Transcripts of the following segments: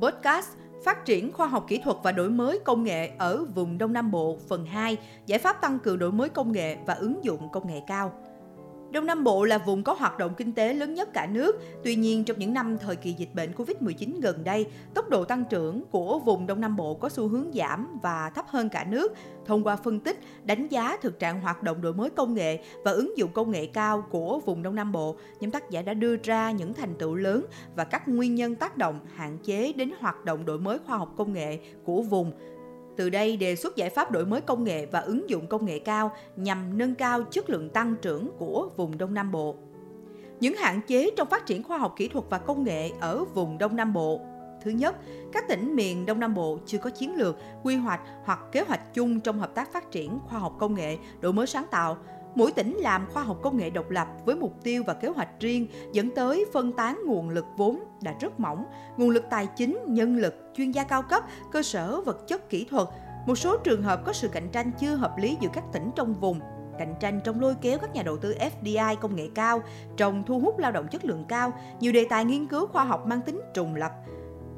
Podcast Phát triển khoa học kỹ thuật và đổi mới công nghệ ở vùng Đông Nam Bộ phần 2, giải pháp tăng cường đổi mới công nghệ và ứng dụng công nghệ cao. Đông Nam Bộ là vùng có hoạt động kinh tế lớn nhất cả nước. Tuy nhiên, trong những năm thời kỳ dịch bệnh Covid-19 gần đây, tốc độ tăng trưởng của vùng Đông Nam Bộ có xu hướng giảm và thấp hơn cả nước. Thông qua phân tích, đánh giá thực trạng hoạt động đổi mới công nghệ và ứng dụng công nghệ cao của vùng Đông Nam Bộ, nhóm tác giả đã đưa ra những thành tựu lớn và các nguyên nhân tác động hạn chế đến hoạt động đổi mới khoa học công nghệ của vùng từ đây đề xuất giải pháp đổi mới công nghệ và ứng dụng công nghệ cao nhằm nâng cao chất lượng tăng trưởng của vùng Đông Nam Bộ. Những hạn chế trong phát triển khoa học kỹ thuật và công nghệ ở vùng Đông Nam Bộ Thứ nhất, các tỉnh miền Đông Nam Bộ chưa có chiến lược, quy hoạch hoặc kế hoạch chung trong hợp tác phát triển khoa học công nghệ, đổi mới sáng tạo, Mỗi tỉnh làm khoa học công nghệ độc lập với mục tiêu và kế hoạch riêng dẫn tới phân tán nguồn lực vốn đã rất mỏng, nguồn lực tài chính, nhân lực, chuyên gia cao cấp, cơ sở vật chất kỹ thuật. Một số trường hợp có sự cạnh tranh chưa hợp lý giữa các tỉnh trong vùng cạnh tranh trong lôi kéo các nhà đầu tư FDI công nghệ cao, trong thu hút lao động chất lượng cao, nhiều đề tài nghiên cứu khoa học mang tính trùng lập.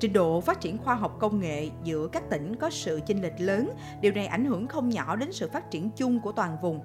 Trình độ phát triển khoa học công nghệ giữa các tỉnh có sự chênh lệch lớn, điều này ảnh hưởng không nhỏ đến sự phát triển chung của toàn vùng.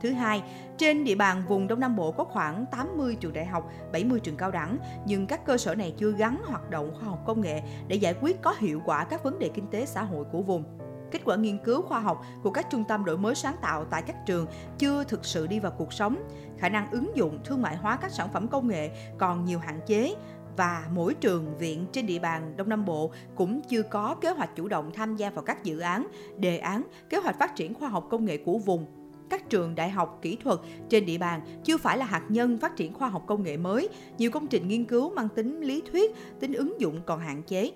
Thứ hai, trên địa bàn vùng Đông Nam Bộ có khoảng 80 trường đại học, 70 trường cao đẳng, nhưng các cơ sở này chưa gắn hoạt động khoa học công nghệ để giải quyết có hiệu quả các vấn đề kinh tế xã hội của vùng. Kết quả nghiên cứu khoa học của các trung tâm đổi mới sáng tạo tại các trường chưa thực sự đi vào cuộc sống. Khả năng ứng dụng thương mại hóa các sản phẩm công nghệ còn nhiều hạn chế và mỗi trường viện trên địa bàn Đông Nam Bộ cũng chưa có kế hoạch chủ động tham gia vào các dự án, đề án, kế hoạch phát triển khoa học công nghệ của vùng các trường đại học kỹ thuật trên địa bàn chưa phải là hạt nhân phát triển khoa học công nghệ mới, nhiều công trình nghiên cứu mang tính lý thuyết, tính ứng dụng còn hạn chế.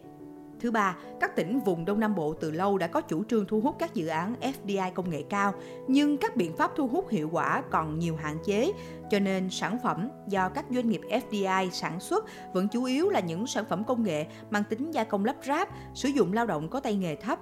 Thứ ba, các tỉnh vùng Đông Nam Bộ từ lâu đã có chủ trương thu hút các dự án FDI công nghệ cao, nhưng các biện pháp thu hút hiệu quả còn nhiều hạn chế, cho nên sản phẩm do các doanh nghiệp FDI sản xuất vẫn chủ yếu là những sản phẩm công nghệ mang tính gia công lắp ráp, sử dụng lao động có tay nghề thấp,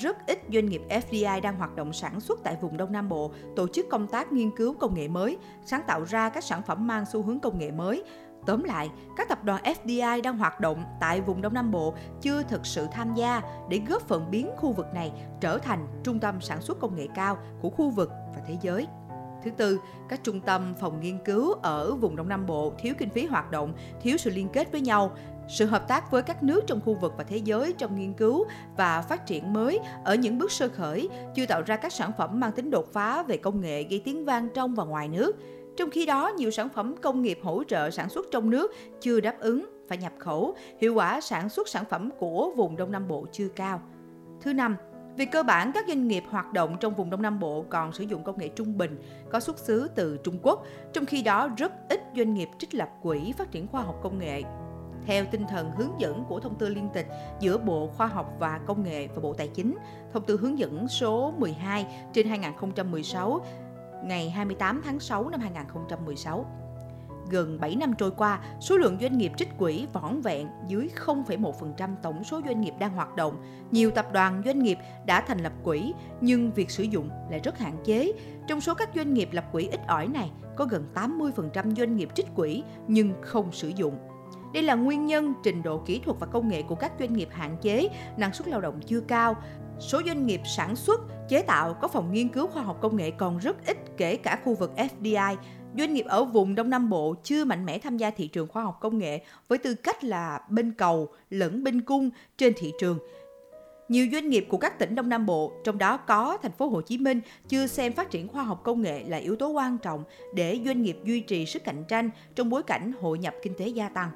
rất ít doanh nghiệp FDI đang hoạt động sản xuất tại vùng Đông Nam Bộ, tổ chức công tác nghiên cứu công nghệ mới, sáng tạo ra các sản phẩm mang xu hướng công nghệ mới. Tóm lại, các tập đoàn FDI đang hoạt động tại vùng Đông Nam Bộ chưa thực sự tham gia để góp phần biến khu vực này trở thành trung tâm sản xuất công nghệ cao của khu vực và thế giới. Thứ tư, các trung tâm phòng nghiên cứu ở vùng Đông Nam Bộ thiếu kinh phí hoạt động, thiếu sự liên kết với nhau, sự hợp tác với các nước trong khu vực và thế giới trong nghiên cứu và phát triển mới ở những bước sơ khởi chưa tạo ra các sản phẩm mang tính đột phá về công nghệ gây tiếng vang trong và ngoài nước. Trong khi đó, nhiều sản phẩm công nghiệp hỗ trợ sản xuất trong nước chưa đáp ứng phải nhập khẩu, hiệu quả sản xuất sản phẩm của vùng Đông Nam Bộ chưa cao. Thứ năm, về cơ bản, các doanh nghiệp hoạt động trong vùng Đông Nam Bộ còn sử dụng công nghệ trung bình, có xuất xứ từ Trung Quốc, trong khi đó rất ít doanh nghiệp trích lập quỹ phát triển khoa học công nghệ theo tinh thần hướng dẫn của thông tư liên tịch giữa Bộ Khoa học và Công nghệ và Bộ Tài chính, thông tư hướng dẫn số 12 trên 2016 ngày 28 tháng 6 năm 2016. Gần 7 năm trôi qua, số lượng doanh nghiệp trích quỹ vỏn vẹn dưới 0,1% tổng số doanh nghiệp đang hoạt động. Nhiều tập đoàn doanh nghiệp đã thành lập quỹ, nhưng việc sử dụng lại rất hạn chế. Trong số các doanh nghiệp lập quỹ ít ỏi này, có gần 80% doanh nghiệp trích quỹ nhưng không sử dụng. Đây là nguyên nhân trình độ kỹ thuật và công nghệ của các doanh nghiệp hạn chế, năng suất lao động chưa cao. Số doanh nghiệp sản xuất, chế tạo có phòng nghiên cứu khoa học công nghệ còn rất ít kể cả khu vực FDI. Doanh nghiệp ở vùng Đông Nam Bộ chưa mạnh mẽ tham gia thị trường khoa học công nghệ với tư cách là bên cầu lẫn bên cung trên thị trường. Nhiều doanh nghiệp của các tỉnh Đông Nam Bộ, trong đó có thành phố Hồ Chí Minh, chưa xem phát triển khoa học công nghệ là yếu tố quan trọng để doanh nghiệp duy trì sức cạnh tranh trong bối cảnh hội nhập kinh tế gia tăng.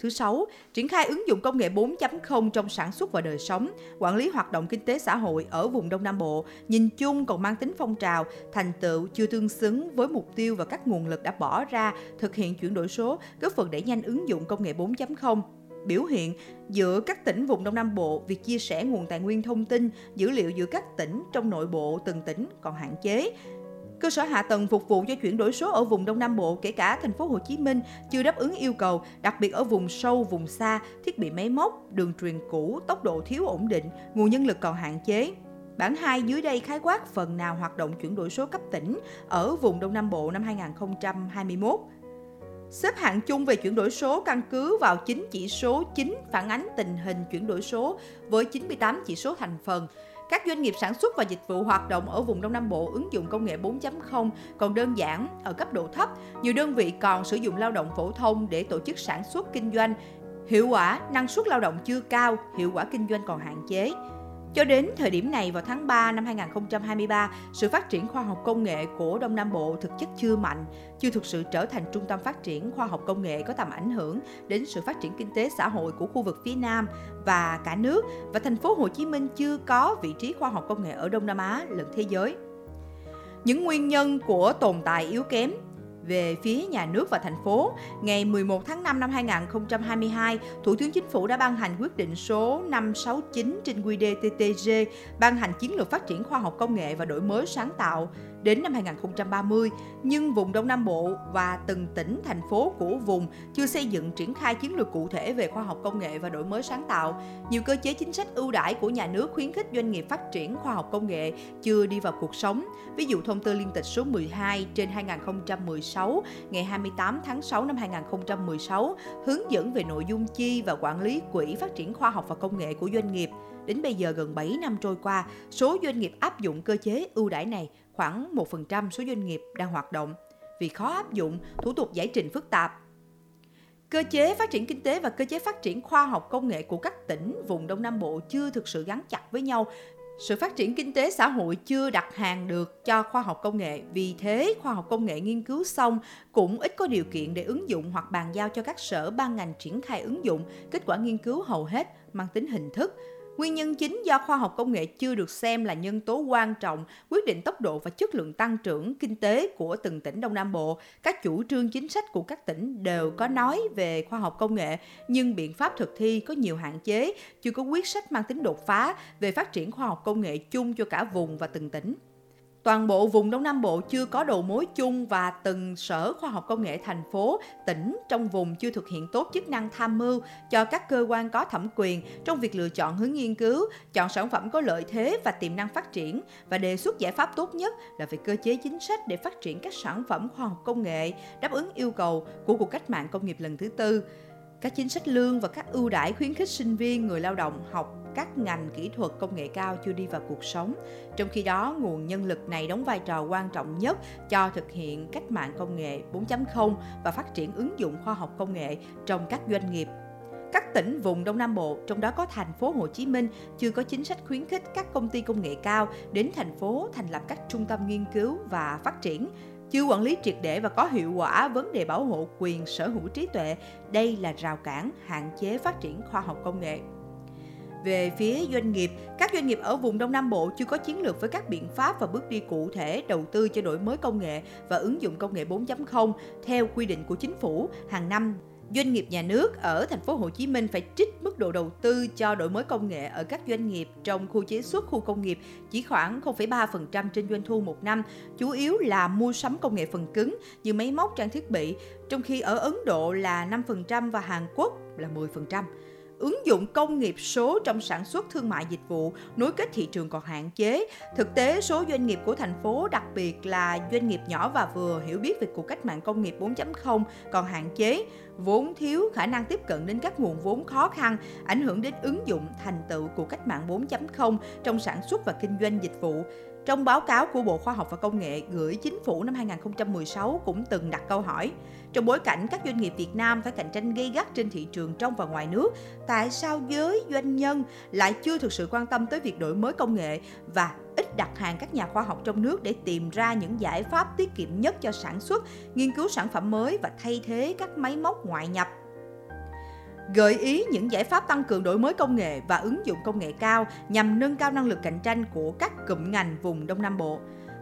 Thứ sáu, triển khai ứng dụng công nghệ 4.0 trong sản xuất và đời sống, quản lý hoạt động kinh tế xã hội ở vùng Đông Nam Bộ, nhìn chung còn mang tính phong trào, thành tựu chưa tương xứng với mục tiêu và các nguồn lực đã bỏ ra thực hiện chuyển đổi số, góp phần đẩy nhanh ứng dụng công nghệ 4.0 biểu hiện giữa các tỉnh vùng Đông Nam Bộ, việc chia sẻ nguồn tài nguyên thông tin, dữ liệu giữa các tỉnh trong nội bộ từng tỉnh còn hạn chế. Cơ sở hạ tầng phục vụ cho chuyển đổi số ở vùng Đông Nam Bộ kể cả thành phố Hồ Chí Minh chưa đáp ứng yêu cầu, đặc biệt ở vùng sâu, vùng xa, thiết bị máy móc, đường truyền cũ, tốc độ thiếu ổn định, nguồn nhân lực còn hạn chế. Bản 2 dưới đây khái quát phần nào hoạt động chuyển đổi số cấp tỉnh ở vùng Đông Nam Bộ năm 2021. Xếp hạng chung về chuyển đổi số căn cứ vào 9 chỉ số chính phản ánh tình hình chuyển đổi số với 98 chỉ số thành phần. Các doanh nghiệp sản xuất và dịch vụ hoạt động ở vùng Đông Nam Bộ ứng dụng công nghệ 4.0 còn đơn giản ở cấp độ thấp. Nhiều đơn vị còn sử dụng lao động phổ thông để tổ chức sản xuất kinh doanh. Hiệu quả, năng suất lao động chưa cao, hiệu quả kinh doanh còn hạn chế. Cho đến thời điểm này vào tháng 3 năm 2023, sự phát triển khoa học công nghệ của Đông Nam Bộ thực chất chưa mạnh, chưa thực sự trở thành trung tâm phát triển khoa học công nghệ có tầm ảnh hưởng đến sự phát triển kinh tế xã hội của khu vực phía Nam và cả nước và thành phố Hồ Chí Minh chưa có vị trí khoa học công nghệ ở Đông Nam Á lẫn thế giới. Những nguyên nhân của tồn tại yếu kém về phía nhà nước và thành phố. Ngày 11 tháng 5 năm 2022, Thủ tướng Chính phủ đã ban hành quyết định số 569 trên QĐ-TTG ban hành chiến lược phát triển khoa học công nghệ và đổi mới sáng tạo đến năm 2030, nhưng vùng Đông Nam Bộ và từng tỉnh, thành phố của vùng chưa xây dựng triển khai chiến lược cụ thể về khoa học công nghệ và đổi mới sáng tạo. Nhiều cơ chế chính sách ưu đãi của nhà nước khuyến khích doanh nghiệp phát triển khoa học công nghệ chưa đi vào cuộc sống. Ví dụ thông tư liên tịch số 12 trên 2016 ngày 28 tháng 6 năm 2016 hướng dẫn về nội dung chi và quản lý quỹ phát triển khoa học và công nghệ của doanh nghiệp. Đến bây giờ gần 7 năm trôi qua, số doanh nghiệp áp dụng cơ chế ưu đãi này khoảng 1% số doanh nghiệp đang hoạt động vì khó áp dụng, thủ tục giải trình phức tạp. Cơ chế phát triển kinh tế và cơ chế phát triển khoa học công nghệ của các tỉnh vùng Đông Nam Bộ chưa thực sự gắn chặt với nhau. Sự phát triển kinh tế xã hội chưa đặt hàng được cho khoa học công nghệ, vì thế khoa học công nghệ nghiên cứu xong cũng ít có điều kiện để ứng dụng hoặc bàn giao cho các sở ban ngành triển khai ứng dụng. Kết quả nghiên cứu hầu hết mang tính hình thức, Nguyên nhân chính do khoa học công nghệ chưa được xem là nhân tố quan trọng quyết định tốc độ và chất lượng tăng trưởng kinh tế của từng tỉnh Đông Nam Bộ. Các chủ trương chính sách của các tỉnh đều có nói về khoa học công nghệ, nhưng biện pháp thực thi có nhiều hạn chế, chưa có quyết sách mang tính đột phá về phát triển khoa học công nghệ chung cho cả vùng và từng tỉnh. Toàn bộ vùng Đông Nam Bộ chưa có đầu mối chung và từng sở khoa học công nghệ thành phố, tỉnh trong vùng chưa thực hiện tốt chức năng tham mưu cho các cơ quan có thẩm quyền trong việc lựa chọn hướng nghiên cứu, chọn sản phẩm có lợi thế và tiềm năng phát triển. Và đề xuất giải pháp tốt nhất là về cơ chế chính sách để phát triển các sản phẩm khoa học công nghệ đáp ứng yêu cầu của cuộc cách mạng công nghiệp lần thứ tư các chính sách lương và các ưu đãi khuyến khích sinh viên người lao động học các ngành kỹ thuật công nghệ cao chưa đi vào cuộc sống. Trong khi đó, nguồn nhân lực này đóng vai trò quan trọng nhất cho thực hiện cách mạng công nghệ 4.0 và phát triển ứng dụng khoa học công nghệ trong các doanh nghiệp các tỉnh vùng Đông Nam Bộ, trong đó có thành phố Hồ Chí Minh, chưa có chính sách khuyến khích các công ty công nghệ cao đến thành phố thành lập các trung tâm nghiên cứu và phát triển chưa quản lý triệt để và có hiệu quả vấn đề bảo hộ quyền sở hữu trí tuệ. Đây là rào cản hạn chế phát triển khoa học công nghệ. Về phía doanh nghiệp, các doanh nghiệp ở vùng Đông Nam Bộ chưa có chiến lược với các biện pháp và bước đi cụ thể đầu tư cho đổi mới công nghệ và ứng dụng công nghệ 4.0 theo quy định của chính phủ hàng năm Doanh nghiệp nhà nước ở thành phố Hồ Chí Minh phải trích mức độ đầu tư cho đổi mới công nghệ ở các doanh nghiệp trong khu chế xuất khu công nghiệp chỉ khoảng 0,3% trên doanh thu một năm, chủ yếu là mua sắm công nghệ phần cứng như máy móc trang thiết bị, trong khi ở Ấn Độ là 5% và Hàn Quốc là 10% ứng dụng công nghiệp số trong sản xuất thương mại dịch vụ, nối kết thị trường còn hạn chế. Thực tế, số doanh nghiệp của thành phố, đặc biệt là doanh nghiệp nhỏ và vừa hiểu biết về cuộc cách mạng công nghiệp 4.0 còn hạn chế, vốn thiếu khả năng tiếp cận đến các nguồn vốn khó khăn, ảnh hưởng đến ứng dụng thành tựu của cách mạng 4.0 trong sản xuất và kinh doanh dịch vụ. Trong báo cáo của Bộ Khoa học và Công nghệ gửi chính phủ năm 2016 cũng từng đặt câu hỏi, trong bối cảnh các doanh nghiệp Việt Nam phải cạnh tranh gây gắt trên thị trường trong và ngoài nước, tại sao giới doanh nhân lại chưa thực sự quan tâm tới việc đổi mới công nghệ và ít đặt hàng các nhà khoa học trong nước để tìm ra những giải pháp tiết kiệm nhất cho sản xuất, nghiên cứu sản phẩm mới và thay thế các máy móc ngoại nhập? Gợi ý những giải pháp tăng cường đổi mới công nghệ và ứng dụng công nghệ cao nhằm nâng cao năng lực cạnh tranh của các cụm ngành vùng Đông Nam Bộ.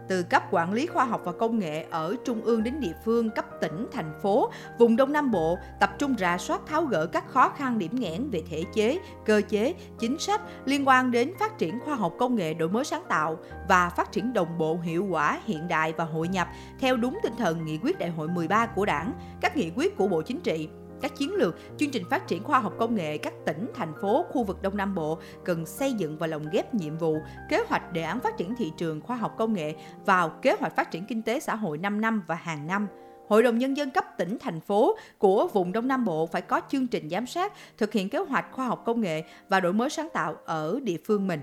Từ cấp quản lý khoa học và công nghệ ở trung ương đến địa phương, cấp tỉnh, thành phố, vùng Đông Nam Bộ tập trung rà soát tháo gỡ các khó khăn điểm nghẽn về thể chế, cơ chế, chính sách liên quan đến phát triển khoa học công nghệ đổi mới sáng tạo và phát triển đồng bộ hiệu quả hiện đại và hội nhập theo đúng tinh thần nghị quyết đại hội 13 của Đảng, các nghị quyết của Bộ Chính trị các chiến lược, chương trình phát triển khoa học công nghệ các tỉnh, thành phố, khu vực Đông Nam Bộ cần xây dựng và lồng ghép nhiệm vụ, kế hoạch đề án phát triển thị trường khoa học công nghệ vào kế hoạch phát triển kinh tế xã hội 5 năm và hàng năm. Hội đồng Nhân dân cấp tỉnh, thành phố của vùng Đông Nam Bộ phải có chương trình giám sát, thực hiện kế hoạch khoa học công nghệ và đổi mới sáng tạo ở địa phương mình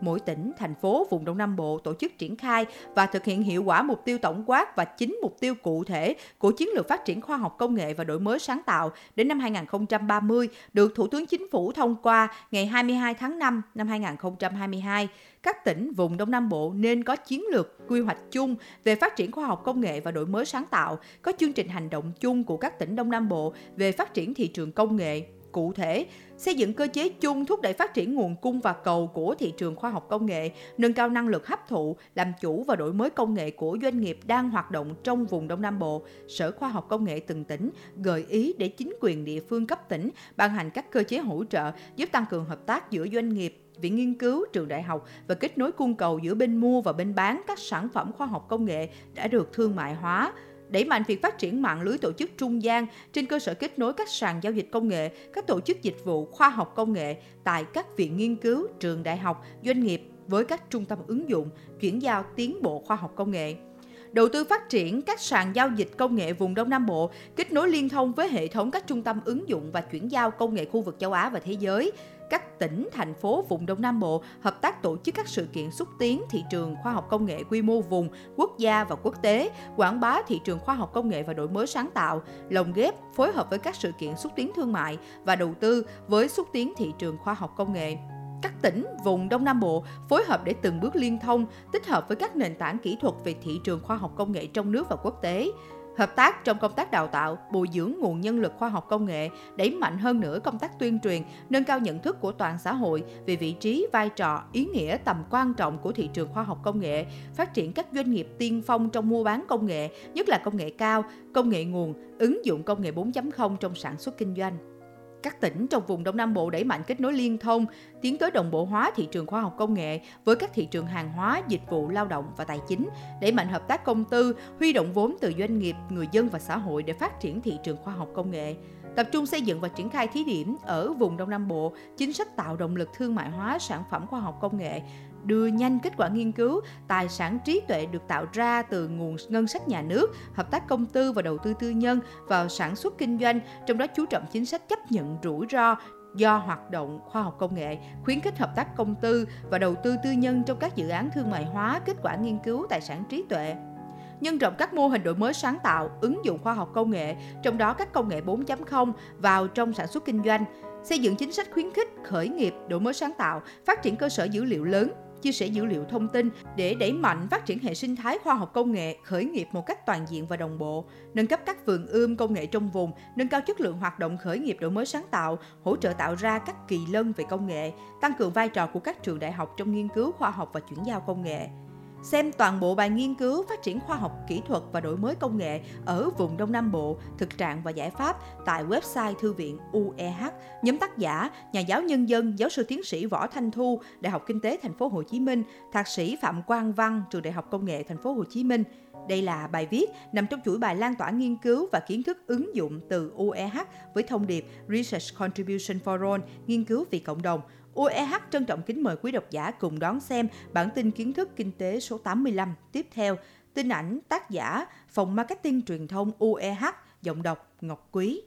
mỗi tỉnh, thành phố, vùng Đông Nam Bộ tổ chức triển khai và thực hiện hiệu quả mục tiêu tổng quát và chín mục tiêu cụ thể của chiến lược phát triển khoa học công nghệ và đổi mới sáng tạo. Đến năm 2030 được Thủ tướng Chính phủ thông qua ngày 22 tháng 5 năm 2022 các tỉnh vùng Đông Nam Bộ nên có chiến lược quy hoạch chung về phát triển khoa học công nghệ và đổi mới sáng tạo, có chương trình hành động chung của các tỉnh Đông Nam Bộ về phát triển thị trường công nghệ, cụ thể, xây dựng cơ chế chung thúc đẩy phát triển nguồn cung và cầu của thị trường khoa học công nghệ, nâng cao năng lực hấp thụ, làm chủ và đổi mới công nghệ của doanh nghiệp đang hoạt động trong vùng Đông Nam Bộ. Sở Khoa học Công nghệ từng tỉnh gợi ý để chính quyền địa phương cấp tỉnh ban hành các cơ chế hỗ trợ giúp tăng cường hợp tác giữa doanh nghiệp viện nghiên cứu, trường đại học và kết nối cung cầu giữa bên mua và bên bán các sản phẩm khoa học công nghệ đã được thương mại hóa đẩy mạnh việc phát triển mạng lưới tổ chức trung gian trên cơ sở kết nối các sàn giao dịch công nghệ, các tổ chức dịch vụ khoa học công nghệ tại các viện nghiên cứu, trường đại học, doanh nghiệp với các trung tâm ứng dụng, chuyển giao tiến bộ khoa học công nghệ. Đầu tư phát triển các sàn giao dịch công nghệ vùng Đông Nam Bộ, kết nối liên thông với hệ thống các trung tâm ứng dụng và chuyển giao công nghệ khu vực châu Á và thế giới, các tỉnh, thành phố vùng Đông Nam Bộ hợp tác tổ chức các sự kiện xúc tiến thị trường khoa học công nghệ quy mô vùng, quốc gia và quốc tế, quảng bá thị trường khoa học công nghệ và đổi mới sáng tạo, lồng ghép, phối hợp với các sự kiện xúc tiến thương mại và đầu tư với xúc tiến thị trường khoa học công nghệ các tỉnh vùng Đông Nam Bộ phối hợp để từng bước liên thông, tích hợp với các nền tảng kỹ thuật về thị trường khoa học công nghệ trong nước và quốc tế. Hợp tác trong công tác đào tạo, bồi dưỡng nguồn nhân lực khoa học công nghệ, đẩy mạnh hơn nữa công tác tuyên truyền, nâng cao nhận thức của toàn xã hội về vị trí, vai trò, ý nghĩa, tầm quan trọng của thị trường khoa học công nghệ, phát triển các doanh nghiệp tiên phong trong mua bán công nghệ, nhất là công nghệ cao, công nghệ nguồn, ứng dụng công nghệ 4.0 trong sản xuất kinh doanh các tỉnh trong vùng Đông Nam Bộ đẩy mạnh kết nối liên thông, tiến tới đồng bộ hóa thị trường khoa học công nghệ với các thị trường hàng hóa, dịch vụ, lao động và tài chính, đẩy mạnh hợp tác công tư, huy động vốn từ doanh nghiệp, người dân và xã hội để phát triển thị trường khoa học công nghệ. Tập trung xây dựng và triển khai thí điểm ở vùng Đông Nam Bộ chính sách tạo động lực thương mại hóa sản phẩm khoa học công nghệ đưa nhanh kết quả nghiên cứu, tài sản trí tuệ được tạo ra từ nguồn ngân sách nhà nước, hợp tác công tư và đầu tư tư nhân vào sản xuất kinh doanh, trong đó chú trọng chính sách chấp nhận rủi ro do hoạt động khoa học công nghệ, khuyến khích hợp tác công tư và đầu tư tư nhân trong các dự án thương mại hóa kết quả nghiên cứu tài sản trí tuệ. Nhân rộng các mô hình đổi mới sáng tạo, ứng dụng khoa học công nghệ, trong đó các công nghệ 4.0 vào trong sản xuất kinh doanh, xây dựng chính sách khuyến khích khởi nghiệp, đổi mới sáng tạo, phát triển cơ sở dữ liệu lớn, chia sẻ dữ liệu thông tin để đẩy mạnh phát triển hệ sinh thái khoa học công nghệ khởi nghiệp một cách toàn diện và đồng bộ, nâng cấp các vườn ươm công nghệ trong vùng, nâng cao chất lượng hoạt động khởi nghiệp đổi mới sáng tạo, hỗ trợ tạo ra các kỳ lân về công nghệ, tăng cường vai trò của các trường đại học trong nghiên cứu khoa học và chuyển giao công nghệ xem toàn bộ bài nghiên cứu phát triển khoa học kỹ thuật và đổi mới công nghệ ở vùng Đông Nam Bộ, thực trạng và giải pháp tại website Thư viện UEH, nhóm tác giả, nhà giáo nhân dân, giáo sư tiến sĩ Võ Thanh Thu, Đại học Kinh tế Thành phố Hồ Chí Minh, thạc sĩ Phạm Quang Văn, Trường Đại học Công nghệ Thành phố Hồ Chí Minh. Đây là bài viết nằm trong chuỗi bài lan tỏa nghiên cứu và kiến thức ứng dụng từ UEH với thông điệp Research Contribution for All, nghiên cứu vì cộng đồng, UEH trân trọng kính mời quý độc giả cùng đón xem bản tin kiến thức kinh tế số 85 tiếp theo. Tin ảnh tác giả Phòng Marketing Truyền thông UEH, giọng đọc Ngọc Quý.